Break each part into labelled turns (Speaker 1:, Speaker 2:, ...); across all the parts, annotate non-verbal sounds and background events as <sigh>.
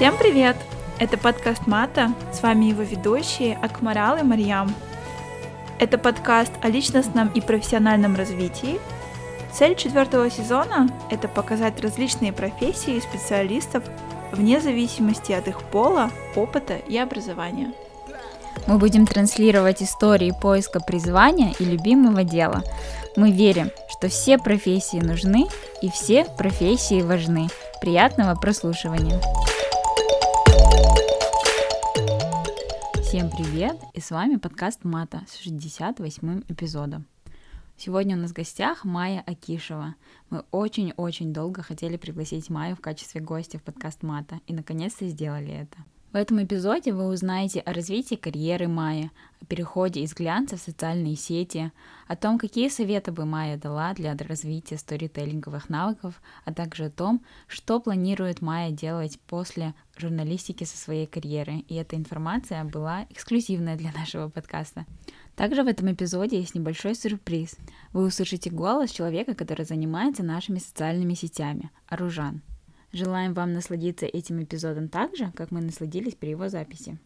Speaker 1: Всем привет! Это подкаст Мата, с вами его ведущие Акмарал и Марьям. Это подкаст о личностном и профессиональном развитии. Цель четвертого сезона – это показать различные профессии и специалистов вне зависимости от их пола, опыта и образования.
Speaker 2: Мы будем транслировать истории поиска призвания и любимого дела. Мы верим, что все профессии нужны и все профессии важны. Приятного прослушивания! Всем привет! И с вами подкаст Мата с 68 эпизодом. Сегодня у нас в гостях Майя Акишева. Мы очень-очень долго хотели пригласить Майю в качестве гостя в подкаст Мата, и наконец-то сделали это. В этом эпизоде вы узнаете о развитии карьеры Майи, о переходе из глянца в социальные сети, о том, какие советы бы Майя дала для развития сторителлинговых навыков, а также о том, что планирует Майя делать после журналистики со своей карьеры. И эта информация была эксклюзивная для нашего подкаста. Также в этом эпизоде есть небольшой сюрприз. Вы услышите голос человека, который занимается нашими социальными сетями, Аружан. Желаем вам насладиться этим эпизодом так же, как мы насладились при его записи.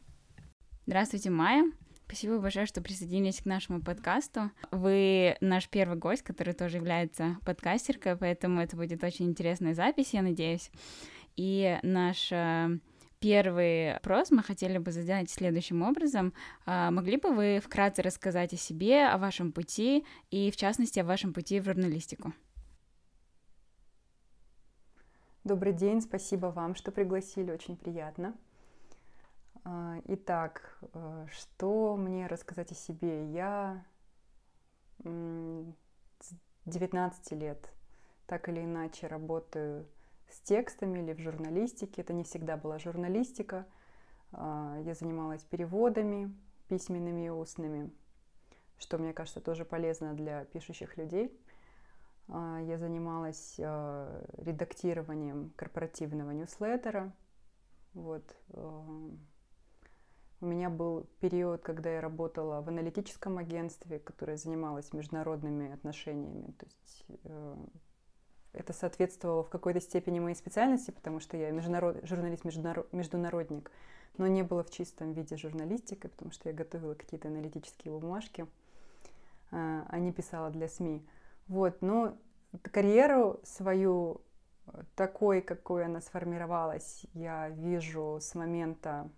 Speaker 2: Здравствуйте, Майя. Спасибо большое, что присоединились к нашему подкасту. Вы наш первый гость, который тоже является подкастеркой, поэтому это будет очень интересная запись, я надеюсь. И наш э, первый вопрос мы хотели бы задать следующим образом. А, могли бы вы вкратце рассказать о себе, о вашем пути и, в частности, о вашем пути в журналистику?
Speaker 3: Добрый день, спасибо вам, что пригласили, очень приятно. А, итак, э, что мне рассказать о себе? Я с 19 лет так или иначе работаю с текстами или в журналистике. Это не всегда была журналистика. А, я занималась переводами, письменными и устными, что, мне кажется, тоже полезно для пишущих людей. А, я занималась а, редактированием корпоративного ньюслеттера. Вот. А, у меня был период, когда я работала в аналитическом агентстве, которое занималось международными отношениями. То есть э, это соответствовало в какой-то степени моей специальности, потому что я международ... журналист-международник, но не было в чистом виде журналистикой, потому что я готовила какие-то аналитические бумажки, а не писала для СМИ. Вот, но карьеру свою такой, какой она сформировалась, я вижу с момента,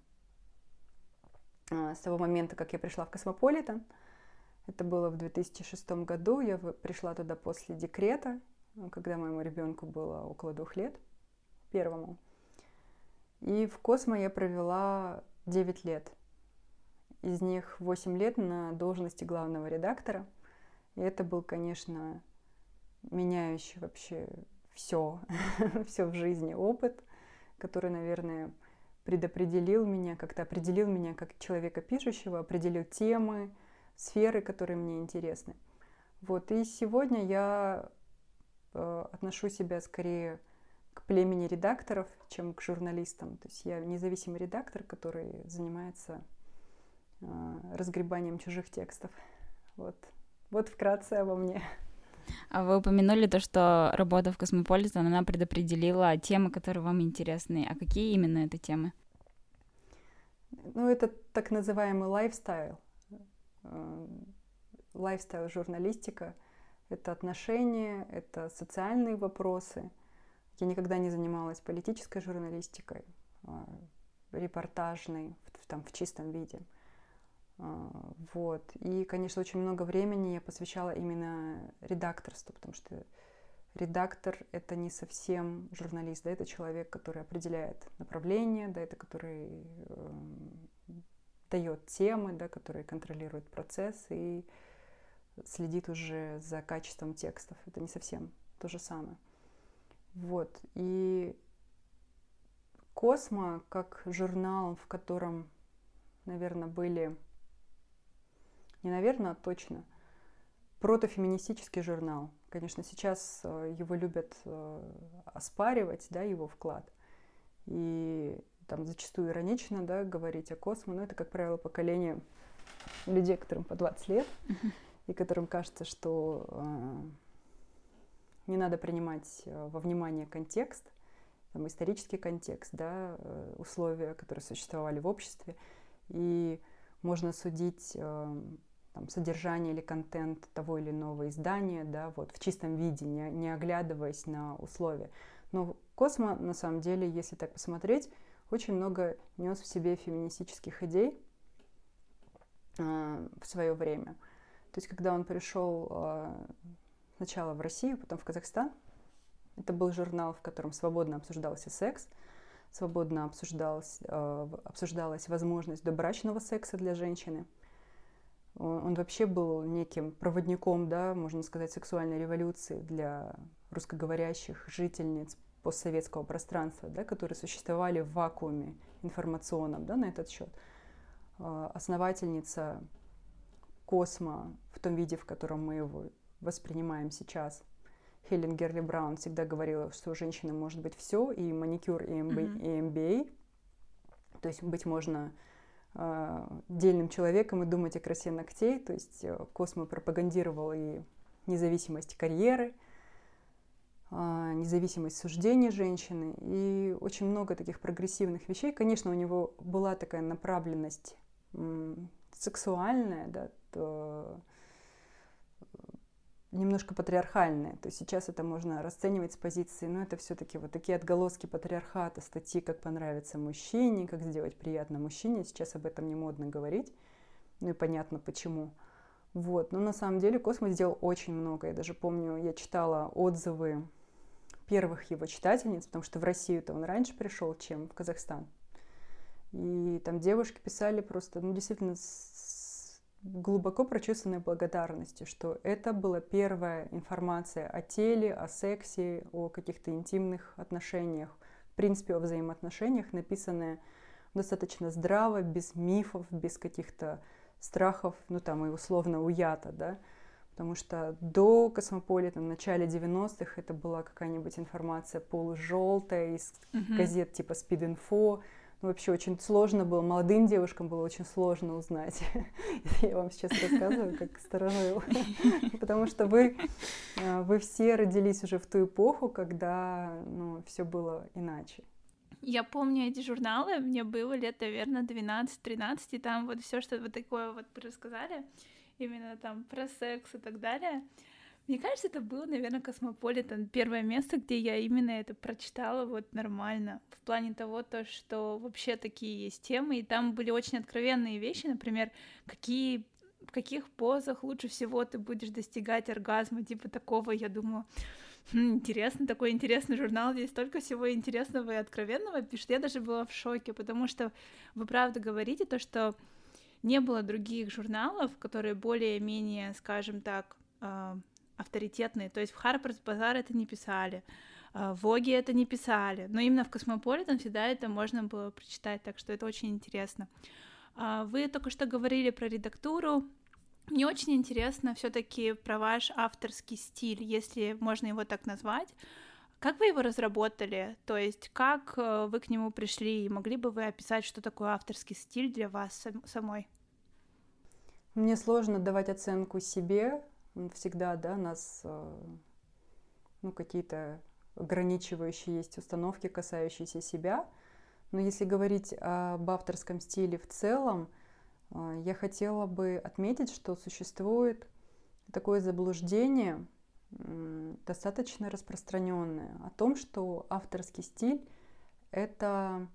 Speaker 3: а, с того момента, как я пришла в Космополитен. Это было в 2006 году. Я пришла туда после декрета, когда моему ребенку было около двух лет, первому. И в Cosmo я провела 9 лет. Из них 8 лет на должности главного редактора. И это был, конечно, меняющий вообще все, <laughs> все в жизни опыт, который, наверное, предопределил меня, как-то определил меня как человека пишущего, определил темы, сферы, которые мне интересны. Вот, и сегодня я э, отношу себя скорее к племени редакторов, чем к журналистам. То есть я независимый редактор, который занимается э, разгребанием чужих текстов. Вот. Вот вкратце обо мне.
Speaker 2: А вы упомянули то, что работа в Космополитен, она предопределила темы, которые вам интересны. А какие именно это темы?
Speaker 3: Ну, это так называемый lifestyle. Lifestyle журналистика. Это отношения, это социальные вопросы. Я никогда не занималась политической журналистикой, а, репортажной, там, в чистом виде. А, вот. И, конечно, очень много времени я посвящала именно редакторству, потому что редактор — это не совсем журналист, да, это человек, который определяет направление, да, это который э, дает темы, да, который контролирует процесс и следит уже за качеством текстов. Это не совсем то же самое. Вот. И Космо, как журнал, в котором, наверное, были не наверное, а точно, протофеминистический журнал. Конечно, сейчас э, его любят э, оспаривать, да, его вклад. И там зачастую иронично, да, говорить о космо, но это, как правило, поколение людей, которым по 20 лет, и которым кажется, что э, не надо принимать во внимание контекст, там, исторический контекст, да, условия, которые существовали в обществе, и можно судить э, там, содержание или контент того или иного издания, да, вот в чистом виде, не, не оглядываясь на условия. Но Космо, на самом деле, если так посмотреть, очень много нес в себе феминистических идей э, в свое время. То есть, когда он пришел э, сначала в Россию, потом в Казахстан, это был журнал, в котором свободно обсуждался секс, свободно обсуждалась, э, обсуждалась возможность добрачного секса для женщины. Он, вообще был неким проводником, да, можно сказать, сексуальной революции для русскоговорящих жительниц постсоветского пространства, да, которые существовали в вакууме информационном да, на этот счет. Э, основательница Космо в том виде, в котором мы его воспринимаем сейчас – Хелен Герли Браун всегда говорила, что у женщины может быть все, и маникюр, и, MB, mm-hmm. и MBA. То есть быть можно дельным человеком и думать о красе ногтей. То есть э, Космо пропагандировал и независимость карьеры, э, независимость суждений женщины и очень много таких прогрессивных вещей. Конечно, у него была такая направленность сексуальная, да, то, немножко патриархальное. То есть сейчас это можно расценивать с позиции, но это все-таки вот такие отголоски патриархата, статьи, как понравится мужчине, как сделать приятно мужчине. Сейчас об этом не модно говорить. Ну и понятно почему. Вот. Но на самом деле Космос сделал очень много. Я даже помню, я читала отзывы первых его читательниц, потому что в Россию-то он раньше пришел, чем в Казахстан. И там девушки писали просто, ну, действительно, глубоко прочувствованной благодарностью, что это была первая информация о теле, о сексе, о каких-то интимных отношениях, в принципе, о взаимоотношениях, написанная достаточно здраво, без мифов, без каких-то страхов, ну там и условно уята, да, потому что до Космополита, в начале 90-х, это была какая-нибудь информация полужелтая из uh-huh. газет типа Speed Info, ну, вообще очень сложно было, молодым девушкам было очень сложно узнать. <laughs> Я вам сейчас рассказываю, как сторожил. <laughs> Потому что вы, э, вы все родились уже в ту эпоху, когда ну, все было иначе.
Speaker 1: Я помню эти журналы, мне было лет, наверное, 12-13, и там вот все, что вот такое вот рассказали, именно там про секс и так далее. Мне кажется, это было, наверное, Космополитен, первое место, где я именно это прочитала вот нормально, в плане того, то, что вообще такие есть темы, и там были очень откровенные вещи, например, какие в каких позах лучше всего ты будешь достигать оргазма, типа такого, я думаю, хм, интересно, такой интересный журнал, здесь столько всего интересного и откровенного пишет, я даже была в шоке, потому что вы правда говорите то, что не было других журналов, которые более-менее, скажем так, а, авторитетные. То есть в Harper's Bazaar это не писали, а, в Vogue это не писали, но именно в Космополитен всегда это можно было прочитать, так что это очень интересно. А, вы только что говорили про редактуру. Мне очень интересно все-таки про ваш авторский стиль, если можно его так назвать. Как вы его разработали? То есть как э, вы к нему пришли? И могли бы вы описать, что такое авторский стиль для вас самой?
Speaker 3: Мне сложно давать оценку себе, всегда, да, нас, э, ну, какие-то ограничивающие есть установки, касающиеся себя. Но если говорить об авторском стиле в целом, э, я хотела бы отметить, что существует такое заблуждение, достаточно распространенное, о том, что авторский стиль это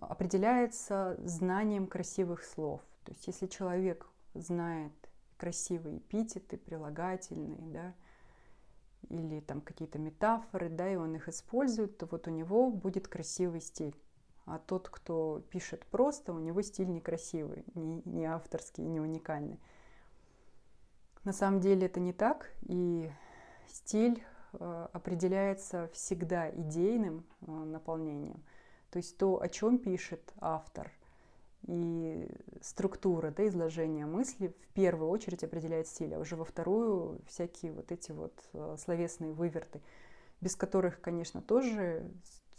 Speaker 3: определяется знанием красивых слов. То есть если человек знает красивые эпитеты, прилагательные, да, или там какие-то метафоры, да, и он их использует, то вот у него будет красивый стиль. А тот, кто пишет просто, у него стиль некрасивый, не, не авторский, не уникальный. На самом деле это не так, и стиль э, определяется всегда идейным э, наполнением. То есть то, о чем пишет автор, и структура да, изложения мысли в первую очередь определяет стиль, а уже во вторую всякие вот эти вот э, словесные выверты, без которых, конечно, тоже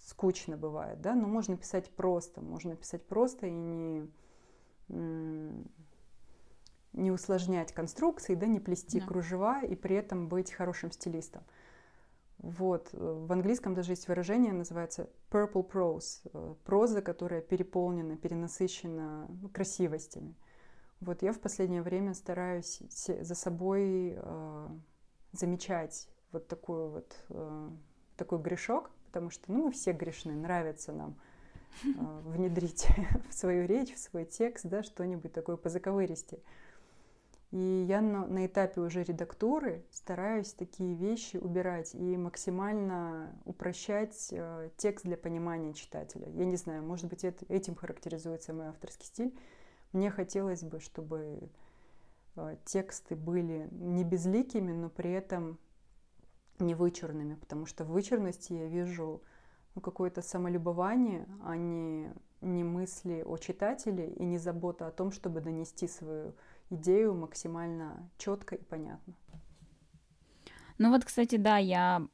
Speaker 3: скучно бывает, да, но можно писать просто, можно писать просто и не, не усложнять конструкции, да, не плести да. кружева и при этом быть хорошим стилистом. Вот. В английском даже есть выражение, называется purple prose, э, проза, которая переполнена, перенасыщена ну, красивостями. Вот я в последнее время стараюсь за собой э, замечать вот такой вот э, такой грешок, потому что ну, мы все грешны, нравится нам э, внедрить <laughs> в свою речь, в свой текст, да, что-нибудь такое по заковыристи. И я на, на этапе уже редактуры стараюсь такие вещи убирать и максимально упрощать э, текст для понимания читателя. Я не знаю, может быть, это, этим характеризуется мой авторский стиль. Мне хотелось бы, чтобы э, тексты были не безликими, но при этом не вычурными, потому что в вычурности я вижу ну, какое-то самолюбование, а не, не мысли о читателе и не забота о том, чтобы донести свою идею максимально четко и понятно.
Speaker 2: Ну вот, кстати, да, я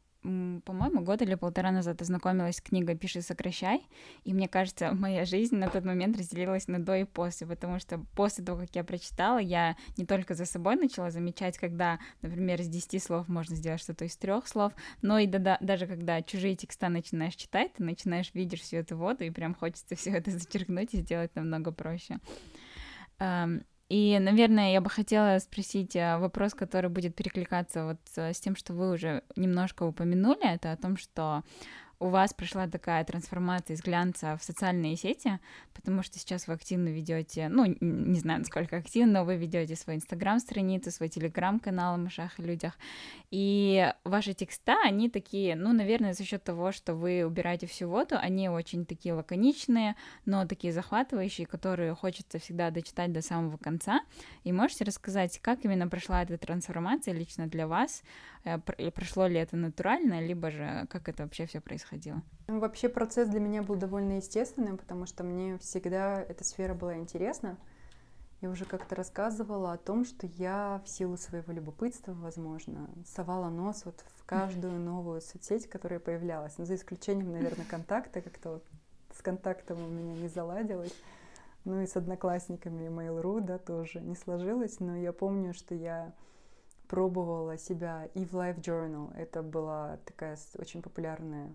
Speaker 2: по-моему, год или полтора назад ознакомилась с книгой «Пиши, сокращай», и мне кажется, <laughs> моя жизнь на тот момент разделилась на до и после, потому что после того, как я прочитала, я не только за собой начала замечать, когда, например, из 10 слов можно сделать что-то из трех слов, но и да, даже когда чужие текста начинаешь читать, ты начинаешь видеть всю эту воду, и прям хочется все это зачеркнуть и сделать намного проще. И, наверное, я бы хотела спросить э, вопрос, который будет перекликаться вот с тем, что вы уже немножко упомянули, это о том, что у вас прошла такая трансформация из глянца в социальные сети, потому что сейчас вы активно ведете, ну, не знаю, насколько активно, вы ведете свой инстаграм-страницу, свой телеграм-канал о мышах и людях, и ваши текста, они такие, ну, наверное, за счет того, что вы убираете всю воду, они очень такие лаконичные, но такие захватывающие, которые хочется всегда дочитать до самого конца. И можете рассказать, как именно прошла эта трансформация лично для вас, прошло ли это натурально, либо же как это вообще все происходило? происходило?
Speaker 3: Ну, вообще процесс для меня был довольно естественным, потому что мне всегда эта сфера была интересна. Я уже как-то рассказывала о том, что я в силу своего любопытства, возможно, совала нос вот в каждую новую соцсеть, которая появлялась. Ну, за исключением, наверное, контакта, как-то вот с контактом у меня не заладилось. Ну и с одноклассниками Mail.ru, да, тоже не сложилось. Но я помню, что я пробовала себя и в Life Journal. Это была такая очень популярная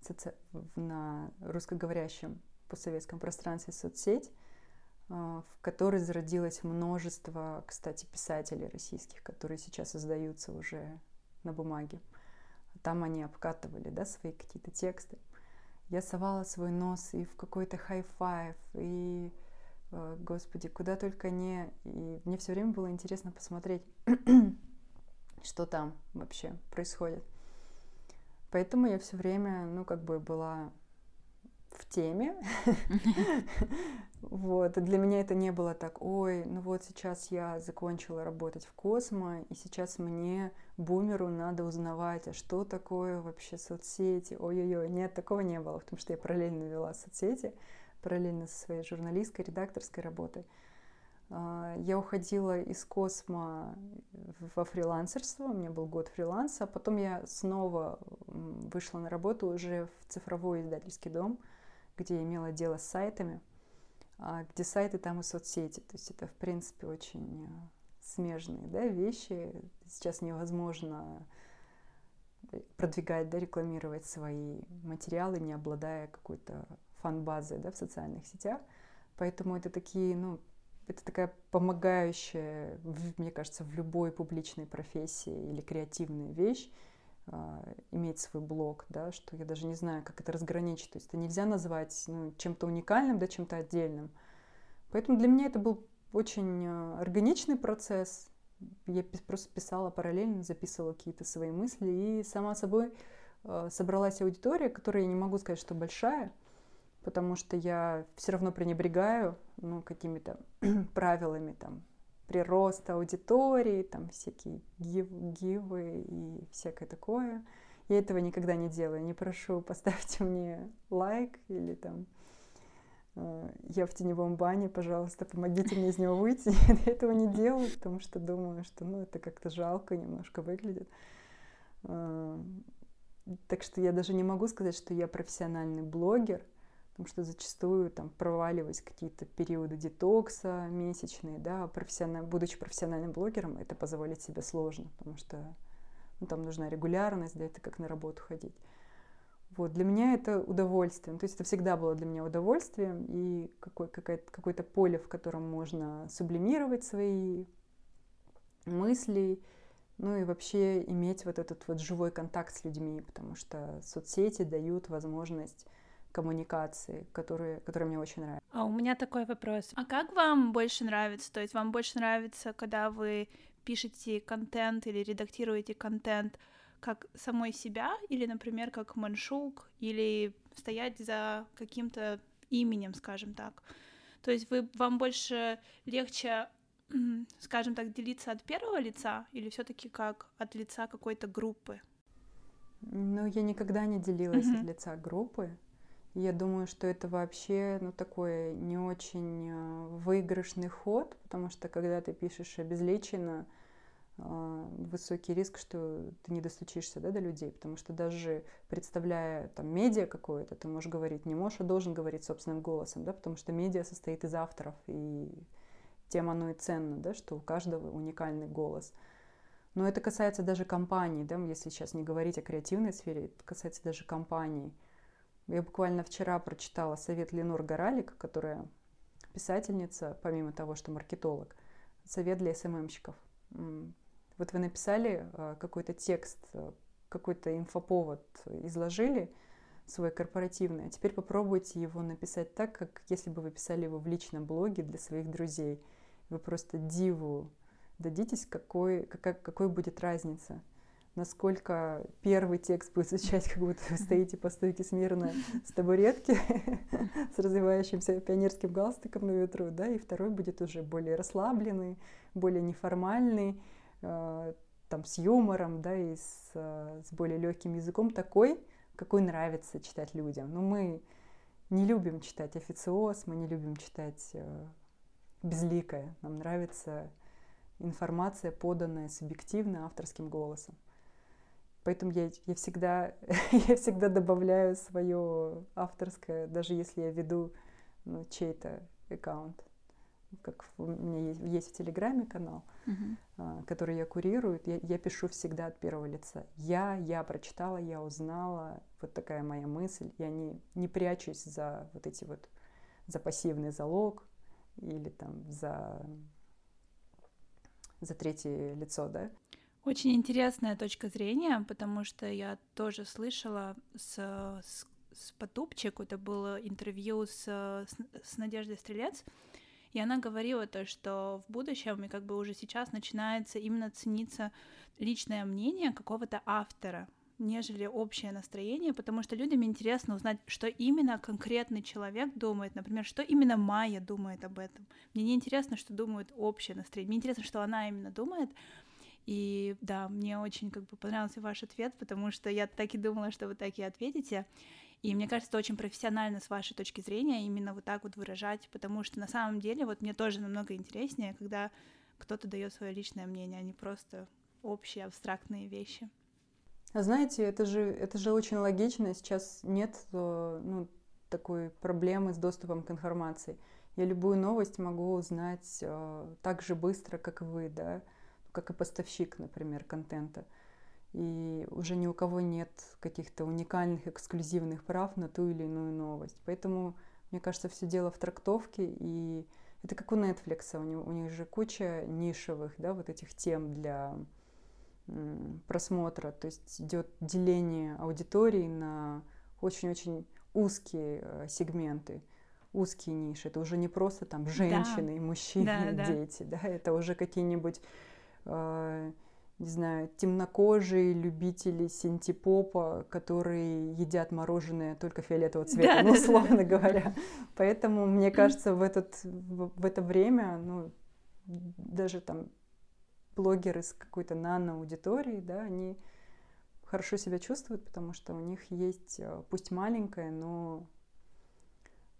Speaker 3: соци... на русскоговорящем постсоветском пространстве соцсеть, а, в которой зародилось множество, кстати, писателей российских, которые сейчас издаются уже на бумаге. Там они обкатывали да, свои какие-то тексты. Я совала свой нос и в какой-то хай-файв, и, господи, куда только не. И мне все время было интересно посмотреть, <clears throat> что там вообще происходит. Поэтому я все время, ну, как бы была в теме. <laughs> Вот. для меня это не было так, ой, ну вот сейчас я закончила работать в Cosmo, и сейчас мне, бумеру, надо узнавать, а что такое вообще соцсети, ой-ой-ой. Нет, такого не было, потому что я параллельно вела соцсети, параллельно со своей журналистской, редакторской работой. А, я уходила из космо во фрилансерство, у меня был год фриланса, а потом я снова вышла на работу уже в цифровой издательский дом, где я имела дело с сайтами, а, где сайты, там и соцсети. То есть это, в принципе, очень э, смежные да, вещи. Сейчас невозможно продвигать, да, рекламировать свои материалы, не обладая какой-то фан-базой да, в социальных сетях. Поэтому это такие, ну, это такая помогающая, мне кажется, в любой публичной профессии или креативная вещь, а, иметь свой блог, да, что я даже не знаю, как это разграничить. То есть это нельзя назвать ну, чем-то уникальным, да, чем-то отдельным. Поэтому для меня это был очень а, органичный процесс. Я просто писала параллельно, записывала какие-то свои мысли, и сама собой а, собралась аудитория, которая я не могу сказать, что большая, потому что я все равно пренебрегаю ну, какими-то <clears throat> правилами там прироста аудитории, там всякие гив, гивы и всякое такое. Я этого никогда не делаю. Не прошу, <laughs> поставьте мне лайк или там э, я в теневом бане, пожалуйста, помогите мне из него выйти. <laughs> Я этого не делаю, потому что думаю, что ну, это как-то жалко немножко выглядит. Э, так что я даже не могу сказать, что я профессиональный блогер, потому что зачастую там проваливаясь какие-то периоды детокса месячные, да, профессиональ... будучи профессиональным блогером, это позволить себе сложно, потому что Ну, там нужна регулярность, да, это как на работу ходить. Вот, для меня это удовольствием. То есть это всегда было для меня удовольствием и какой, какое-то поле, в котором можно сублимировать свои мысли, ну и вообще иметь вот этот вот живой контакт с людьми, потому что соцсети дают возможность коммуникации, которые, которые мне очень нравятся.
Speaker 1: А у меня такой вопрос. А как вам больше нравится? То есть вам больше нравится, когда вы пишете контент или редактируете контент как самой себя, или, например, как маншук, или стоять за каким-то именем, скажем так. То есть вы, вам больше легче, скажем так, делиться от первого лица, или все таки как от лица какой-то группы?
Speaker 3: Ну, я никогда не делилась mm-hmm. от лица группы. Я думаю, что это вообще, ну, такой не очень э, выигрышный ход, потому что когда ты пишешь обезличенно, а, высокий риск, что ты не достучишься да, до людей, потому что даже представляя там медиа какое-то, ты можешь говорить, не можешь, а должен говорить собственным голосом, да, потому что медиа состоит из авторов, и тем оно и ценно, да, что у каждого уникальный голос. Но это касается даже компаний, да, если сейчас не говорить о креативной сфере, это касается даже компаний. Я буквально вчера прочитала совет Ленор Горалик, которая писательница, помимо того, что маркетолог, совет для СММщиков вот вы написали э, какой-то текст, э, какой-то инфоповод изложили свой корпоративный, а теперь попробуйте его написать так, как если бы вы писали его в личном блоге для своих друзей. Вы просто диву дадитесь, какой, какая, какой будет разница насколько первый текст будет звучать, <laughs> как будто вы стоите по стойке смирно с табуретки, <laughs> с развивающимся пионерским галстуком на ветру, да, и второй будет уже более расслабленный, более неформальный, Э, там с юмором, да, и с, э, с более легким языком такой, какой нравится читать людям. Но мы не любим читать официоз, мы не любим читать э, безликое. Нам нравится информация, поданная субъективно авторским голосом. Поэтому я, я, всегда, <laughs> я всегда добавляю свое авторское, даже если я веду ну, чей-то аккаунт как у меня есть, есть в Телеграме канал, uh-huh. который я курирую, я, я пишу всегда от первого лица. Я, я прочитала, я узнала, вот такая моя мысль. Я не, не прячусь за вот эти вот, за пассивный залог или там за, за третье лицо, да.
Speaker 1: Очень интересная точка зрения, потому что я тоже слышала с, с, с Потупчик, это было интервью с, с, с Надеждой Стрелец, и она говорила то, что в будущем и как бы уже сейчас начинается именно цениться личное мнение какого-то автора, нежели общее настроение, потому что людям интересно узнать, что именно конкретный человек думает, например, что именно Майя думает об этом. Мне не интересно, что думает общее настроение, мне интересно, что она именно думает, и да, мне очень как бы понравился ваш ответ, потому что я так и думала, что вы так и ответите. И мне кажется, это очень профессионально с вашей точки зрения именно вот так вот выражать, потому что на самом деле вот мне тоже намного интереснее, когда кто-то дает свое личное мнение, а не просто общие абстрактные вещи.
Speaker 3: А знаете, это же, это же очень логично. Сейчас нет э, ну, такой проблемы с доступом к информации. Я любую новость могу узнать э, так же быстро, как вы, да, как и поставщик, например, контента и уже ни у кого нет каких-то уникальных, эксклюзивных прав на ту или иную новость. Поэтому, мне кажется, все дело в трактовке, и это как у Netflix, у них, у них же куча нишевых, да, вот этих тем для просмотра, то есть идет деление аудитории на очень-очень узкие э, сегменты, узкие ниши. Это уже не просто там женщины да. мужчины, да, и дети, да, это уже какие-нибудь не знаю, темнокожие любители синтепопа, которые едят мороженое только фиолетового цвета, да, ну, условно да, говоря. Поэтому, мне кажется, в, этот, в это время, ну, даже там блогеры с какой-то нано-аудиторией, да, они хорошо себя чувствуют, потому что у них есть, э, пусть маленькая, но,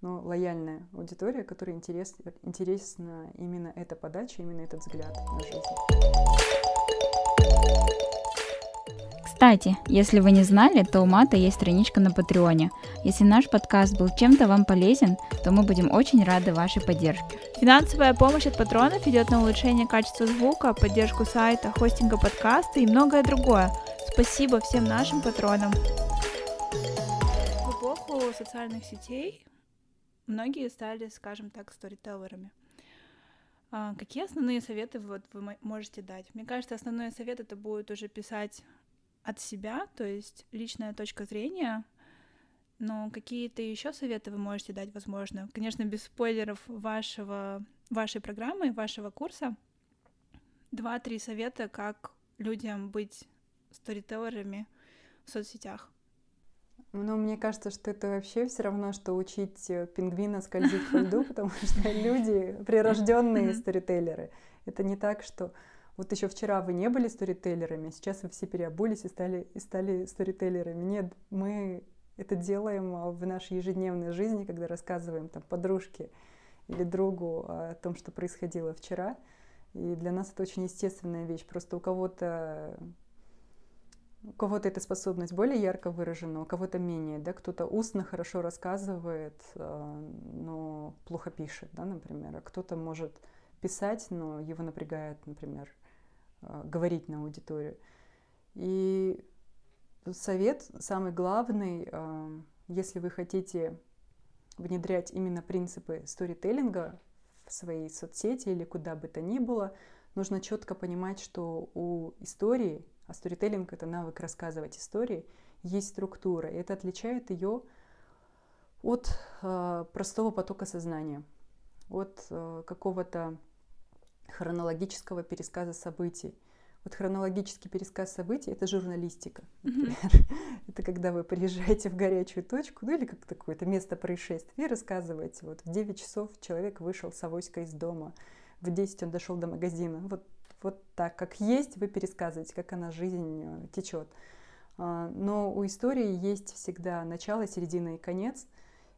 Speaker 3: но лояльная аудитория, которой интерес, интересна именно эта подача, именно этот взгляд на жизнь.
Speaker 2: Кстати, если вы не знали, то у Мата есть страничка на Патреоне. Если наш подкаст был чем-то вам полезен, то мы будем очень рады вашей поддержке.
Speaker 1: Финансовая помощь от патронов идет на улучшение качества звука, поддержку сайта, хостинга подкаста и многое другое. Спасибо всем нашим патронам. В эпоху социальных сетей многие стали, скажем так, сторителлерами. А, какие основные советы вот вы можете дать? Мне кажется, основной совет это будет уже писать от себя, то есть личная точка зрения. Но какие-то еще советы вы можете дать, возможно? Конечно, без спойлеров вашего, вашей программы, вашего курса. Два-три совета, как людям быть сторителлерами в соцсетях.
Speaker 3: Ну, мне кажется, что это вообще все равно, что учить э, пингвина скользить по льду, потому <laughs> что люди прирожденные сторителлеры. Это не так, что вот еще вчера вы не были сторителлерами, сейчас вы все переобулись и стали, и стали сторителлерами. Нет, мы это делаем а, в нашей ежедневной жизни, когда рассказываем там подружке или другу о том, что происходило вчера. И для нас это очень естественная вещь. Просто у кого-то у кого-то эта способность более ярко выражена, у кого-то менее, да, кто-то устно хорошо рассказывает, э, но плохо пишет, да, например, а кто-то может писать, но его напрягает, например, э, говорить на аудиторию. И совет самый главный, э, если вы хотите внедрять именно принципы сторителлинга в своей соцсети или куда бы то ни было, нужно четко понимать, что у истории а сторителлинг — это навык рассказывать истории, есть структура, и это отличает ее от э, простого потока сознания, от э, какого-то хронологического пересказа событий. Вот хронологический пересказ событий — это журналистика, например. Mm-hmm. <laughs> это когда вы приезжаете в горячую точку, ну или как какое-то место происшествия, и рассказываете, вот в 9 часов человек вышел с авоськой из дома, в 10 он дошел до магазина. Вот вот так, как есть, вы пересказываете, как она жизнь э, течет. А, но у истории есть всегда начало, середина и конец,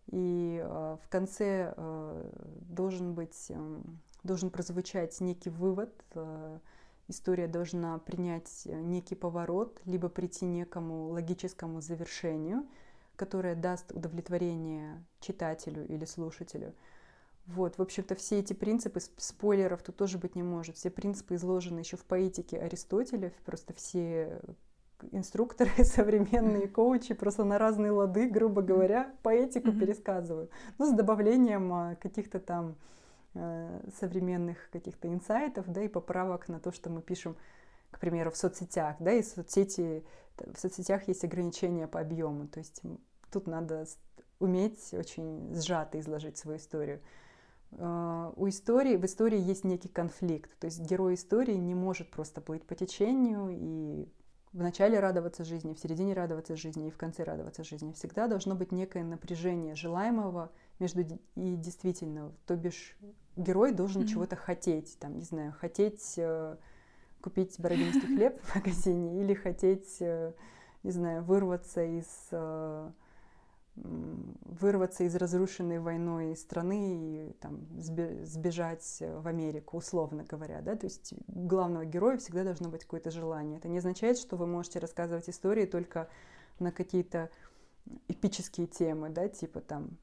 Speaker 3: и э, в конце э, должен быть, должен прозвучать некий вывод, история должна принять некий поворот, либо прийти некому логическому завершению, которое даст удовлетворение читателю или слушателю – вот, в общем-то, все эти принципы, спойлеров тут тоже быть не может. Все принципы изложены еще в поэтике Аристотеля, просто все инструкторы, <laughs> современные коучи просто на разные лады, грубо говоря, поэтику mm-hmm. пересказывают. Ну, с добавлением а, каких-то там э, современных каких-то инсайтов, да, и поправок на то, что мы пишем, к примеру, в соцсетях, да, и соцсети, в соцсетях есть ограничения по объему, то есть тут надо уметь очень сжато изложить свою историю. А, у истории, в истории есть некий конфликт. То есть герой истории не может просто плыть по течению и в начале радоваться жизни, в середине радоваться жизни и в конце радоваться жизни. Всегда должно быть некое напряжение желаемого между и действительного. То бишь герой должен mm-hmm. чего-то хотеть, там, не знаю, хотеть э, купить бородинский <laughs> хлеб в магазине или хотеть, э, не знаю, вырваться из э, вырваться из разрушенной войной страны и там, сбежать в Америку, условно говоря. Да? То есть у главного героя всегда должно быть какое-то желание. Это не означает, что вы можете рассказывать истории только на какие-то эпические темы, да, типа там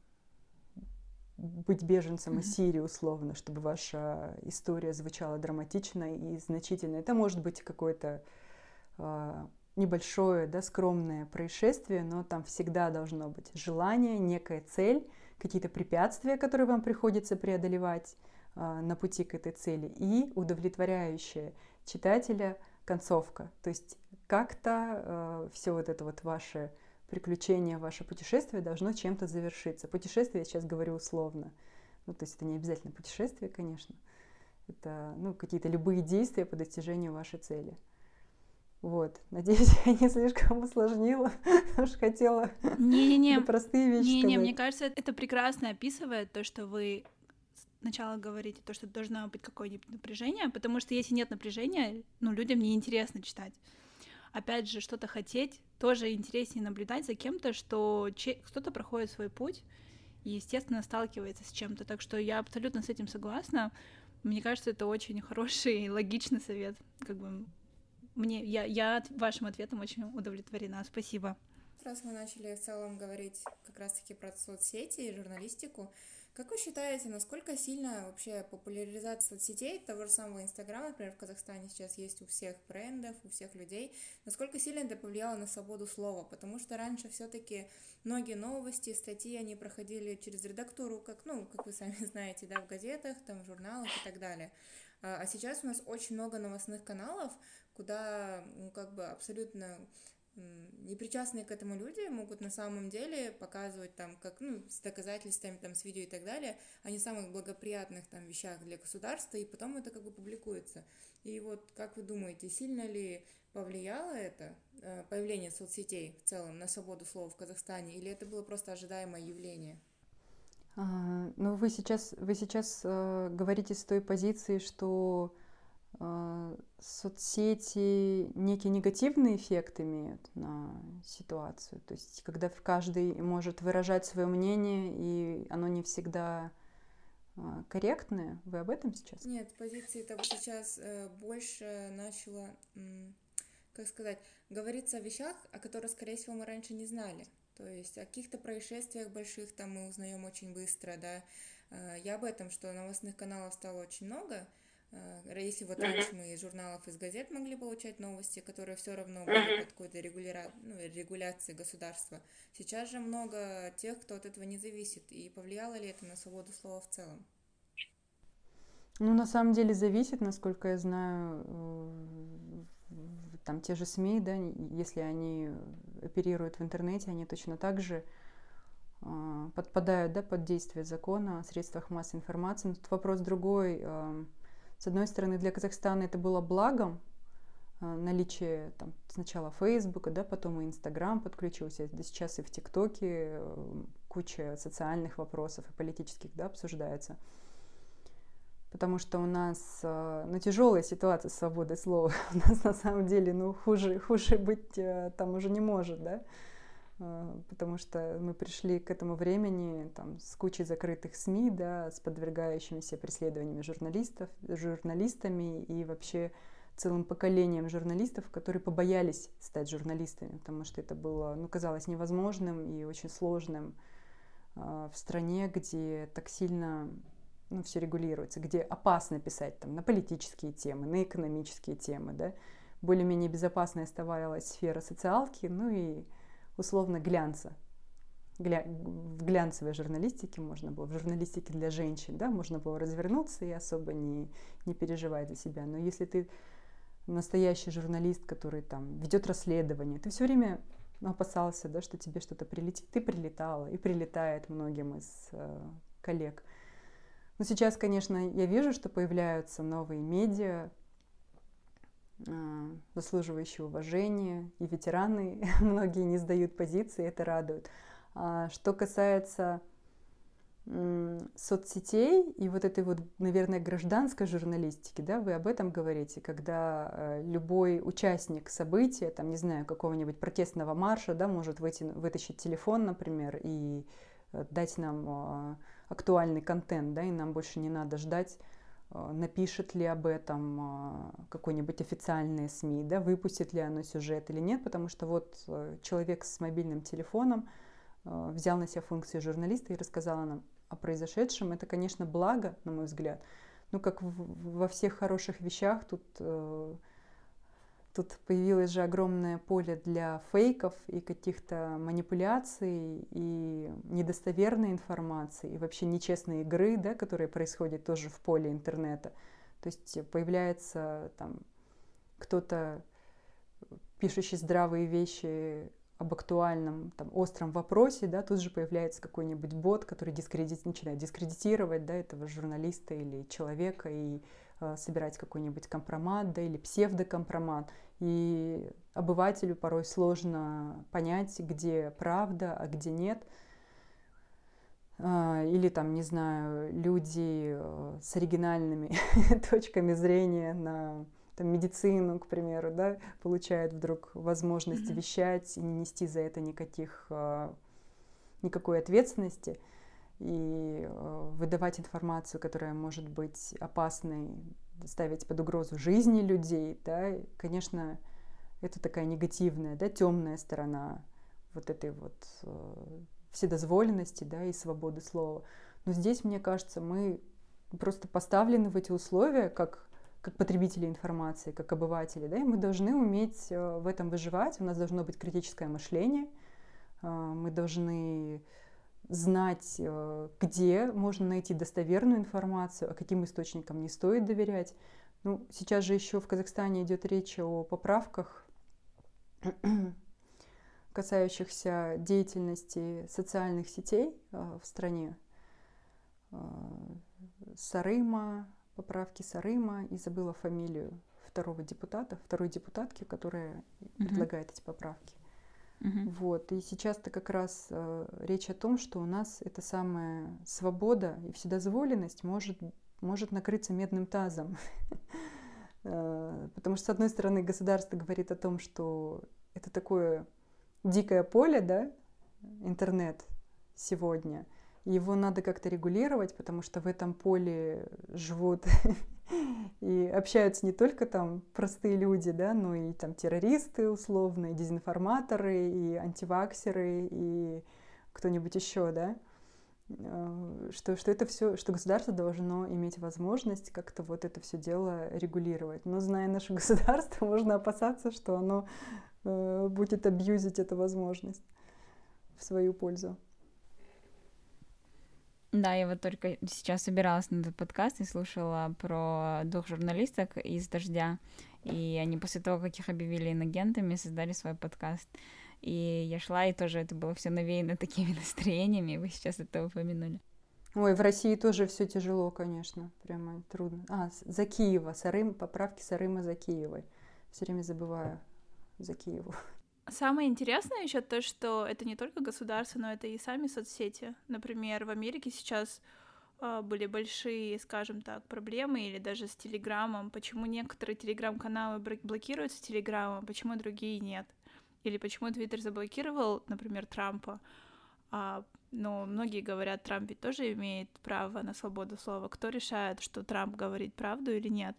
Speaker 3: быть беженцем из Сирии условно, чтобы ваша история звучала драматично и значительно. Это может быть какое-то а, небольшое, да, скромное происшествие, но там всегда должно быть желание, некая цель, какие-то препятствия, которые вам приходится преодолевать э, на пути к этой цели, и удовлетворяющая читателя концовка. То есть как-то э, все вот это вот ваше приключение, ваше путешествие должно чем-то завершиться. Путешествие я сейчас говорю условно. Ну, то есть это не обязательно путешествие, конечно. Это ну, какие-то любые действия по достижению вашей цели. Вот. <laughs> Надеюсь, <laughs> я не слишком усложнила, <laughs> потому что хотела
Speaker 1: не-не-не.
Speaker 3: простые вещи
Speaker 1: Не-не, мне кажется, это прекрасно описывает то, что вы сначала говорите, то, что должно быть какое-нибудь напряжение, потому что если нет напряжения, ну, людям неинтересно читать. Опять же, что-то хотеть, тоже интереснее наблюдать за кем-то, что кто-то проходит свой путь и, естественно, сталкивается с чем-то. Так что я абсолютно с этим согласна. Мне кажется, это очень хороший и логичный совет. Как бы мне, я, я вашим ответом очень удовлетворена. Спасибо.
Speaker 4: Раз мы начали в целом говорить как раз-таки про соцсети и журналистику, Как вы считаете, насколько сильно вообще популяризация соцсетей, того же самого Инстаграма, например, в Казахстане сейчас есть у всех брендов, у всех людей, насколько сильно это повлияло на свободу слова? Потому что раньше все-таки многие новости, статьи, они проходили через редактуру, как, ну, как вы сами <laughs> знаете, да, в газетах, там, в журналах и так далее. А, а сейчас у нас очень много новостных каналов, куда, ну, как бы абсолютно непричастные к этому люди могут на самом деле показывать там, как, ну, с доказательствами, там, с видео и так далее, о не самых благоприятных там вещах для государства, и потом это как бы публикуется. И вот как вы думаете, сильно ли повлияло это, э, появление соцсетей в целом на свободу слова в Казахстане, или это было просто ожидаемое явление?
Speaker 3: А, ну, вы сейчас, вы сейчас э, говорите с той позиции, что соцсети некий негативный эффект имеют на ситуацию. То есть, когда каждый может выражать свое мнение, и оно не всегда а, корректное. Вы об этом сейчас?
Speaker 4: Нет, позиции того сейчас э, больше начала, как сказать, говорится о вещах, о которых, скорее всего, мы раньше не знали. То есть о каких-то происшествиях больших там мы узнаем очень быстро, да. Э, я об этом, что новостных каналов стало очень много, если вот раньше мы из журналов, из газет могли получать новости, которые все равно были под какой-то регуляра... ну, регуляцией государства, сейчас же много тех, кто от этого не зависит. И повлияло ли это на свободу слова в целом?
Speaker 3: Ну, на самом деле зависит, насколько я знаю, э, там те же СМИ, да, если они оперируют в интернете, они точно так же э, подпадают да, под действие закона о средствах массовой информации. Но тут вопрос другой с одной стороны, для Казахстана это было благом, а, наличие там, сначала Фейсбука, да, потом и Инстаграм подключился, да сейчас и в ТикТоке э, куча социальных вопросов и политических да, обсуждается. Потому что у нас э, ну, тяжелая ситуация с свободой слова. <laughs> У нас на самом деле ну, хуже, хуже быть э, там уже не может, да. А, потому что мы пришли к этому времени там, с кучей закрытых СМИ, да, с подвергающимися преследованиями журналистов, журналистами и вообще целым поколением журналистов, которые побоялись стать журналистами, потому что это было, ну, казалось невозможным и очень сложным э, в стране, где так сильно ну, все регулируется, где опасно писать там, на политические темы, на экономические темы, да, более-менее безопасной оставалась сфера социалки, ну и условно глянца. Гля... В глянцевой журналистике можно было, в журналистике для женщин, да, можно было развернуться и особо не, не переживать за себя. Но если ты настоящий журналист, который там ведет расследование, ты все время опасался, да, что тебе что-то прилетит. Ты прилетала и прилетает многим из э, коллег. Но сейчас, конечно, я вижу, что появляются новые медиа, заслуживающие уважения, и ветераны <laughs> многие не сдают позиции, это радует. А что касается соцсетей и вот этой вот, наверное, гражданской журналистики, да, вы об этом говорите, когда э, любой участник события, там, не знаю, какого-нибудь протестного марша, да, может выйти, вытащить телефон, например, и э, дать нам а, актуальный контент, да, и нам больше не надо ждать напишет ли об этом а, какой-нибудь официальный СМИ, да, выпустит ли оно сюжет или нет, потому что вот э, человек с мобильным телефоном э, взял на себя функцию журналиста и рассказал нам о произошедшем. Это, конечно, благо, на мой взгляд. Ну, как во всех хороших вещах, тут Тут появилось же огромное поле для фейков и каких-то манипуляций и недостоверной информации, и вообще нечестной игры, да, которая происходит тоже в поле интернета. То есть появляется там кто-то, пишущий здравые вещи об актуальном, там, остром вопросе, да, тут же появляется какой-нибудь бот, который дискредит, начинает дискредитировать да, этого журналиста или человека и Э, собирать какой-нибудь компромат, да, или псевдокомпромат. И обывателю порой сложно понять, где правда, а где нет. А, или там, не знаю, люди э, с оригинальными <laughs> точками зрения на там, медицину, к примеру, да, получают вдруг возможность mm-hmm. вещать и не нести за это никаких, э, никакой ответственности и э, выдавать информацию, которая может быть опасной, ставить под угрозу жизни людей, да, конечно, это такая негативная, да, темная сторона вот этой вот вседозволенности, да, и свободы слова. Но здесь, мне кажется, мы просто поставлены в эти условия, как, как потребители информации, как обыватели, да, и мы должны уметь э, в этом выживать, у нас должно быть критическое мышление, э, мы должны знать, э, где можно найти достоверную информацию, а каким источникам не стоит доверять. Ну, сейчас же еще в Казахстане идет речь о поправках, касающихся деятельности социальных сетей в стране. Сарыма, поправки Сарыма, и забыла фамилию второго депутата, второй депутатки, которая uh-huh. предлагает эти поправки. Uh-huh. Вот. И сейчас-то как раз э, речь о том, что у нас эта самая свобода и вседозволенность может, может накрыться медным тазом. <laughs> Э, потому что, с одной стороны, государство говорит о том, что это такое дикое поле, да, интернет сегодня – его надо как-то регулировать, потому что в этом поле живут <laughs> и общаются не только там простые люди, да, но и там террористы условные, дезинформаторы, и антиваксеры, и кто-нибудь еще, да, э, что, что это все, что государство должно иметь возможность как-то вот это все дело регулировать. Но зная наше <laughs> государство, можно опасаться, что оно будет абьюзить эту возможность в свою пользу.
Speaker 2: Да, я вот только сейчас собиралась на этот подкаст и слушала про двух журналисток из «Дождя», и они после того, как их объявили инагентами, создали свой подкаст. И я шла, и тоже это было все навеяно такими <laughs> настроениями, и вы сейчас это упомянули.
Speaker 3: Ой, в России тоже все тяжело, конечно, прямо трудно. А, за Киева, Сарым, поправки Сарыма за Киевой. Все время забываю за Киеву. <laughs>
Speaker 1: Самое интересное еще то, что это не только государство, но это и сами соцсети. Например, в Америке сейчас э, были большие, скажем так, проблемы, или даже с Телеграмом. Почему некоторые телеграм-каналы блокируются Телеграмом, почему другие нет? Или почему Твиттер заблокировал, например, Трампа? А, но многие говорят, Трамп ведь тоже имеет право на свободу слова. Кто решает, что Трамп говорит правду или нет?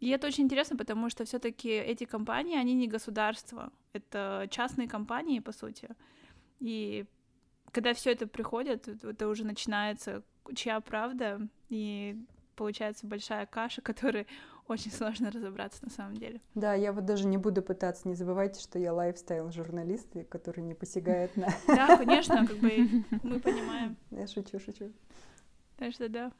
Speaker 1: И это очень интересно, потому что все-таки эти компании, они не государство, это частные компании, по сути. И когда все это приходит, это уже начинается чья правда, и получается большая каша, <laughs> которой очень сложно разобраться на самом деле.
Speaker 3: Да, я вот даже не буду пытаться, не забывайте, что я лайфстайл-журналист, который не посягает на... <laughs>
Speaker 1: Да, конечно, как бы мы понимаем. <laughs>
Speaker 3: Я шучу, шучу.
Speaker 1: Так что да.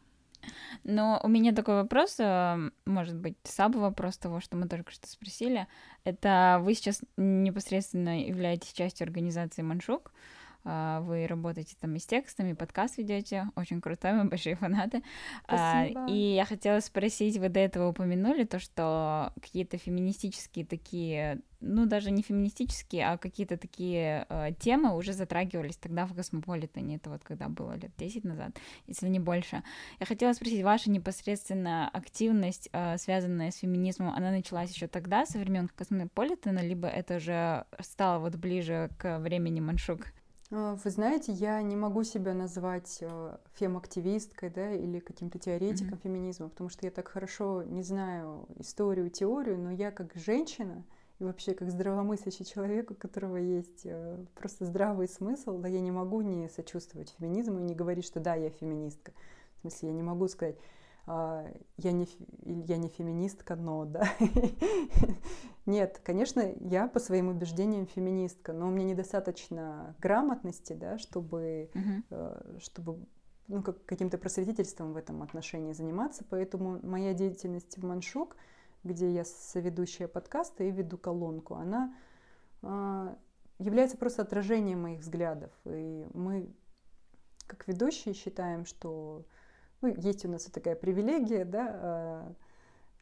Speaker 2: Но у меня такой вопрос, э, может быть, слабый вопрос того, что мы только что спросили. Это вы сейчас непосредственно являетесь частью организации Маншук, а, вы работаете там и с текстами, подкаст ведете, очень крутой, мы большие фанаты.
Speaker 3: А, Спасибо.
Speaker 2: И я хотела спросить, вы до этого упомянули то, что какие-то феминистические такие, ну даже не феминистические, а какие-то такие э, темы уже затрагивались тогда в Космополитене, это вот когда было лет 10 назад, если не больше. Я хотела спросить, ваша непосредственно активность, э, связанная с феминизмом, она началась еще тогда, со времен Космополитена, либо это уже стало вот ближе к времени Маншук?
Speaker 3: А, вы знаете, я не могу себя назвать э, фем-активисткой, да, или каким-то теоретиком mm-hmm. феминизма, потому что я так хорошо не знаю историю, теорию, но я как женщина и вообще как здравомыслящий человек, у которого есть э, просто здравый смысл, да, я не могу не сочувствовать феминизму и не говорить, что да, я феминистка. В смысле, я не могу сказать, я не, я не феминистка, но, да. <laughs> Нет, конечно, я по своим убеждениям феминистка, но у меня недостаточно грамотности, да, чтобы, uh-huh. чтобы ну, как, каким-то просветительством в этом отношении заниматься, поэтому моя деятельность в Маншук, где я соведущая подкаста и веду колонку, она э, является просто отражением моих взглядов. И мы, как ведущие, считаем, что ну, есть у нас и такая привилегия, да, а,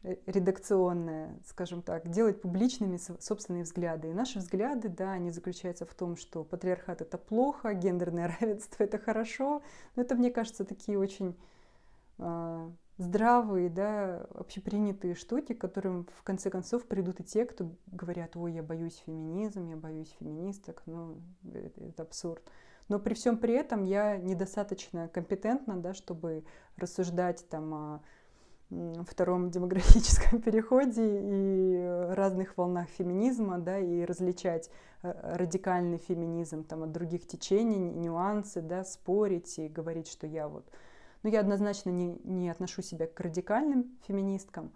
Speaker 3: э, редакционная, скажем так, делать публичными собственные взгляды. И наши взгляды, да, они заключаются в том, что патриархат это плохо, гендерное <laughs> равенство это хорошо. Но это, мне кажется, такие очень э, здравые, да, общепринятые штуки, к которым в конце концов придут и те, кто говорят, ой, я боюсь феминизм, я боюсь феминисток, ну, это, это абсурд. Но при всем при этом я недостаточно компетентна, да, чтобы рассуждать там о втором <laughs> демографическом переходе и разных волнах феминизма, да, и различать э, радикальный феминизм там, от других течений, нюансы, да, спорить и говорить, что я вот... Ну, я однозначно не, не отношу себя к радикальным феминисткам,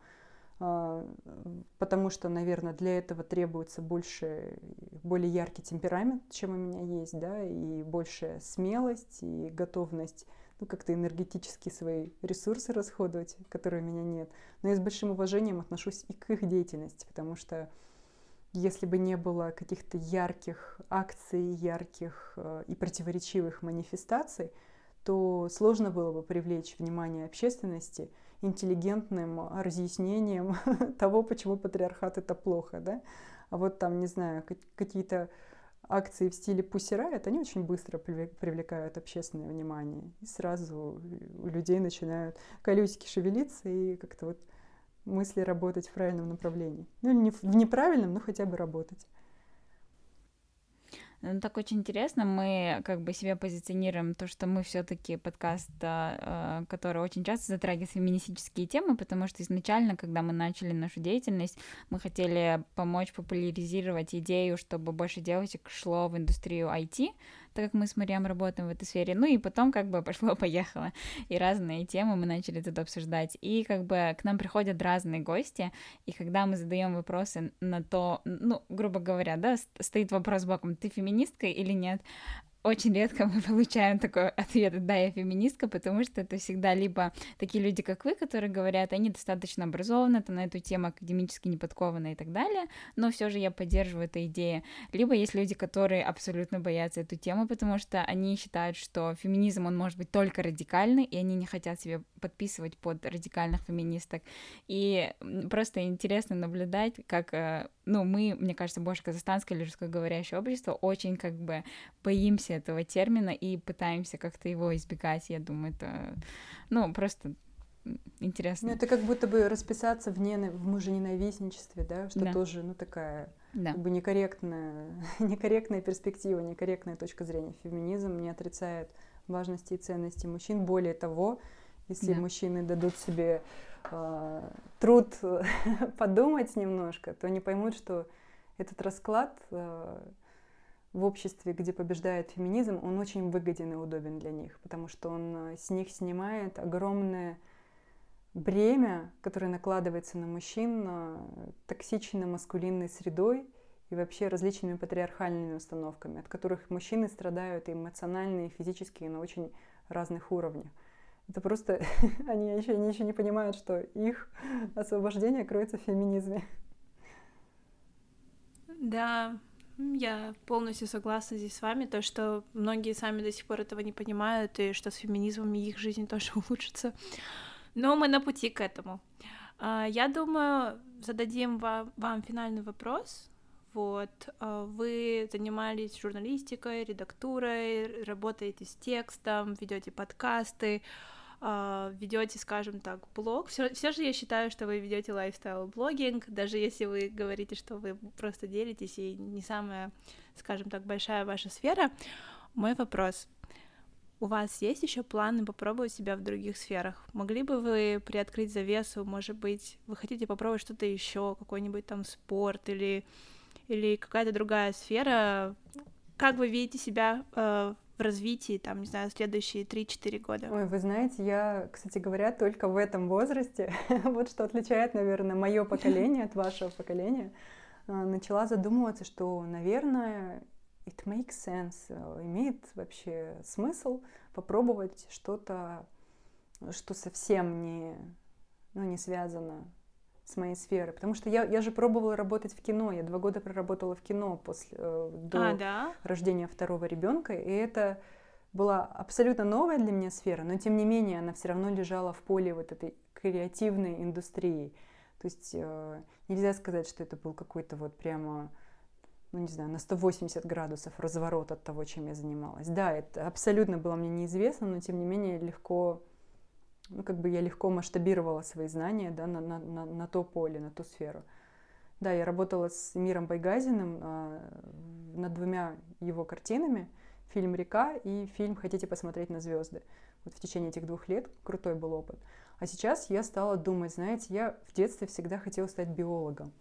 Speaker 3: потому что, наверное, для этого требуется больше, более яркий темперамент, чем у меня есть, да, и большая смелость и готовность ну, как-то энергетически свои ресурсы расходовать, которые у меня нет. Но я с большим уважением отношусь и к их деятельности, потому что если бы не было каких-то ярких акций, ярких э, и противоречивых манифестаций, то сложно было бы привлечь внимание общественности интеллигентным разъяснением <laughs> того, почему патриархат это плохо, да? А вот там, не знаю, какие-то акции в стиле Riot, они очень быстро привлекают общественное внимание. И сразу у людей начинают колесики шевелиться и как-то вот мысли работать в правильном направлении. Ну, не в неправильном, но хотя бы работать.
Speaker 2: Ну, так очень интересно, мы как бы себя позиционируем то, что мы все таки подкаст, а, который очень часто затрагивает феминистические темы, потому что изначально, когда мы начали нашу деятельность, мы хотели помочь популяризировать идею, чтобы больше девочек шло в индустрию IT, так как мы с Мариам работаем в этой сфере. Ну и потом как бы пошло-поехало, <laughs> и разные темы мы начали тут обсуждать. И как бы к нам приходят разные гости, и когда мы задаем вопросы на то, ну, грубо говоря, да, стоит вопрос боком, ты феминистка или нет, очень редко мы <laughs> получаем такой ответ, да, я феминистка, потому что это всегда либо такие люди, как вы, которые говорят, они достаточно образованы, это на эту тему академически не подкованы и так далее, но все же я поддерживаю эту идею. Либо есть люди, которые абсолютно боятся эту тему, потому что они считают, что феминизм, он может быть только радикальный, и они не хотят себе подписывать под радикальных феминисток. И просто интересно наблюдать, как, э, ну, мы, мне кажется, больше казахстанское или русскоговорящее общество очень как бы боимся этого термина и пытаемся как-то его избегать. Я думаю, это, ну, просто интересно.
Speaker 3: Ну, это как будто бы расписаться в, не... в мужененавистничестве, да, что да. тоже, ну, такая да. как бы некорректная, <laughs> некорректная перспектива, некорректная точка зрения. Феминизм не отрицает важности и ценности мужчин. Более того, если да. мужчины дадут себе э, труд <laughs> подумать немножко, то они поймут, что этот расклад э, в обществе, где побеждает феминизм, он очень выгоден и удобен для них, потому что он э, с них снимает огромное бремя, которое накладывается на мужчин э, токсичной маскулинной средой и вообще различными патриархальными установками, от которых мужчины страдают и эмоционально, и физически, и на очень разных уровнях. Это просто <laughs> они еще, они еще не понимают, что их освобождение кроется в феминизме.
Speaker 1: Да, я полностью согласна здесь с вами, то, что многие сами до сих пор этого не понимают, и что с феминизмом их жизнь <laughs> тоже улучшится. Но мы на пути к этому. А, я думаю, зададим вам, вам финальный вопрос. Вот, а, вы занимались журналистикой, редактурой, работаете с текстом, ведете подкасты. А, ведете, скажем так, блог. Все, все же я считаю, что вы ведете лайфстайл блогинг, даже если вы говорите, что вы просто делитесь и не самая, скажем так, большая ваша сфера. Мой вопрос. У вас есть еще планы попробовать себя в других сферах? Могли бы вы приоткрыть завесу, может быть, вы хотите попробовать что-то еще, какой-нибудь там спорт или, или какая-то другая сфера? Как вы видите себя э, развитии, там, не знаю, следующие 3-4 года?
Speaker 3: Ой, вы знаете, я, кстати говоря, только в этом возрасте, <laughs> вот что отличает, наверное, мое <laughs> поколение от вашего поколения, а, начала задумываться, что, наверное, it makes sense, э, имеет вообще смысл попробовать что-то, что совсем не, ну, не связано с моей сферы. Потому что я, я же пробовала работать в кино. Я два года проработала в кино после, э, до а, да? рождения второго ребенка. И это была абсолютно новая для меня сфера, но тем не менее она все равно лежала в поле вот этой креативной индустрии. То есть э, нельзя сказать, что это был какой-то вот прямо, ну не знаю, на 180 градусов разворот от того, чем я занималась. Да, это абсолютно было мне неизвестно, но тем не менее легко ну, как бы я легко масштабировала свои знания да, на, на, на, на то поле, на ту сферу. Да, я работала с Миром Байгазиным э, над двумя его картинами, фильм «Река» и фильм «Хотите посмотреть на звезды». Вот в течение этих двух лет крутой был опыт. А сейчас я стала думать, знаете, я в детстве всегда хотела стать биологом.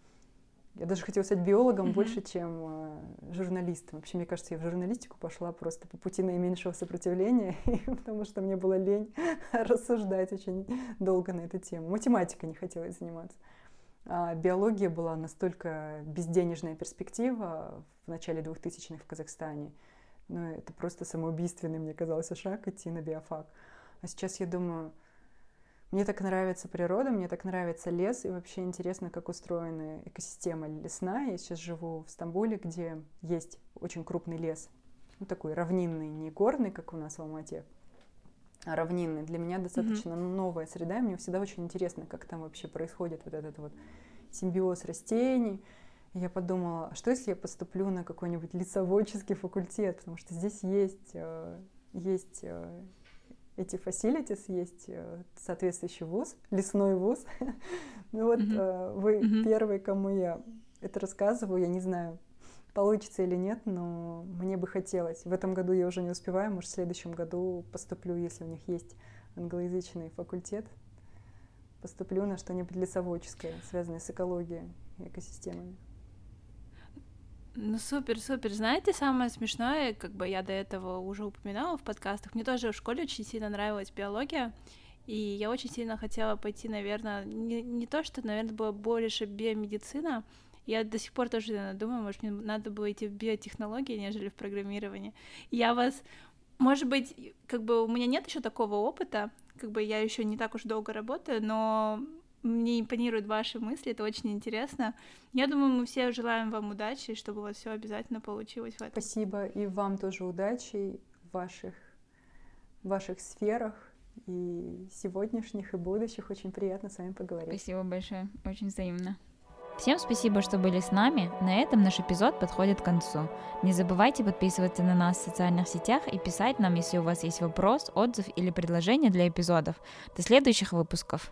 Speaker 3: Я даже хотела стать биологом mm-hmm. больше, чем э, журналистом. Вообще, мне кажется, я в журналистику пошла просто по пути наименьшего сопротивления, <laughs> потому что мне было лень <laughs> рассуждать очень долго на эту тему. Математикой не хотелось заниматься. А биология была настолько безденежная перспектива в начале 2000-х в Казахстане. Ну, это просто самоубийственный, мне казался, шаг идти на биофак. А сейчас я думаю, мне так нравится природа, мне так нравится лес, и вообще интересно, как устроена экосистема лесная. Я сейчас живу в Стамбуле, где есть очень крупный лес, ну, такой равнинный, не горный, как у нас в Алмате, а равнинный. Для меня достаточно mm-hmm. новая среда, и мне всегда очень интересно, как там вообще происходит вот этот вот симбиоз растений. И я подумала, а что если я поступлю на какой-нибудь лесоводческий факультет, потому что здесь есть, э, есть э, эти facilities, есть э, соответствующий вуз, лесной вуз. <laughs> ну вот mm-hmm. вы mm-hmm. первый, кому я это рассказываю, я не знаю, получится или нет, но мне бы хотелось. В этом году я уже не успеваю, может, в следующем году поступлю, если у них есть англоязычный факультет, поступлю на что-нибудь лесоводческое, связанное с экологией и экосистемами.
Speaker 1: Ну супер, супер. Знаете, самое смешное, как бы я до этого уже упоминала в подкастах, мне тоже в школе очень сильно нравилась биология, и я очень сильно хотела пойти, наверное, не, не то, что, наверное, было больше биомедицина, я до сих пор тоже наверное, думаю, может, мне надо было идти в биотехнологии, нежели в программирование. Я вас, может быть, как бы у меня нет еще такого опыта, как бы я еще не так уж долго работаю, но мне импонируют ваши мысли, это очень интересно. Я думаю, мы все желаем вам удачи, чтобы у вас все обязательно получилось в этом.
Speaker 3: Спасибо, и вам тоже удачи в ваших, в ваших сферах и сегодняшних, и будущих. Очень приятно с вами поговорить.
Speaker 2: Спасибо большое, очень взаимно. Всем спасибо, что были с нами. На этом наш эпизод подходит к концу. Не забывайте подписываться на нас в социальных сетях и писать нам, если у вас есть вопрос, отзыв или предложение для эпизодов. До следующих выпусков.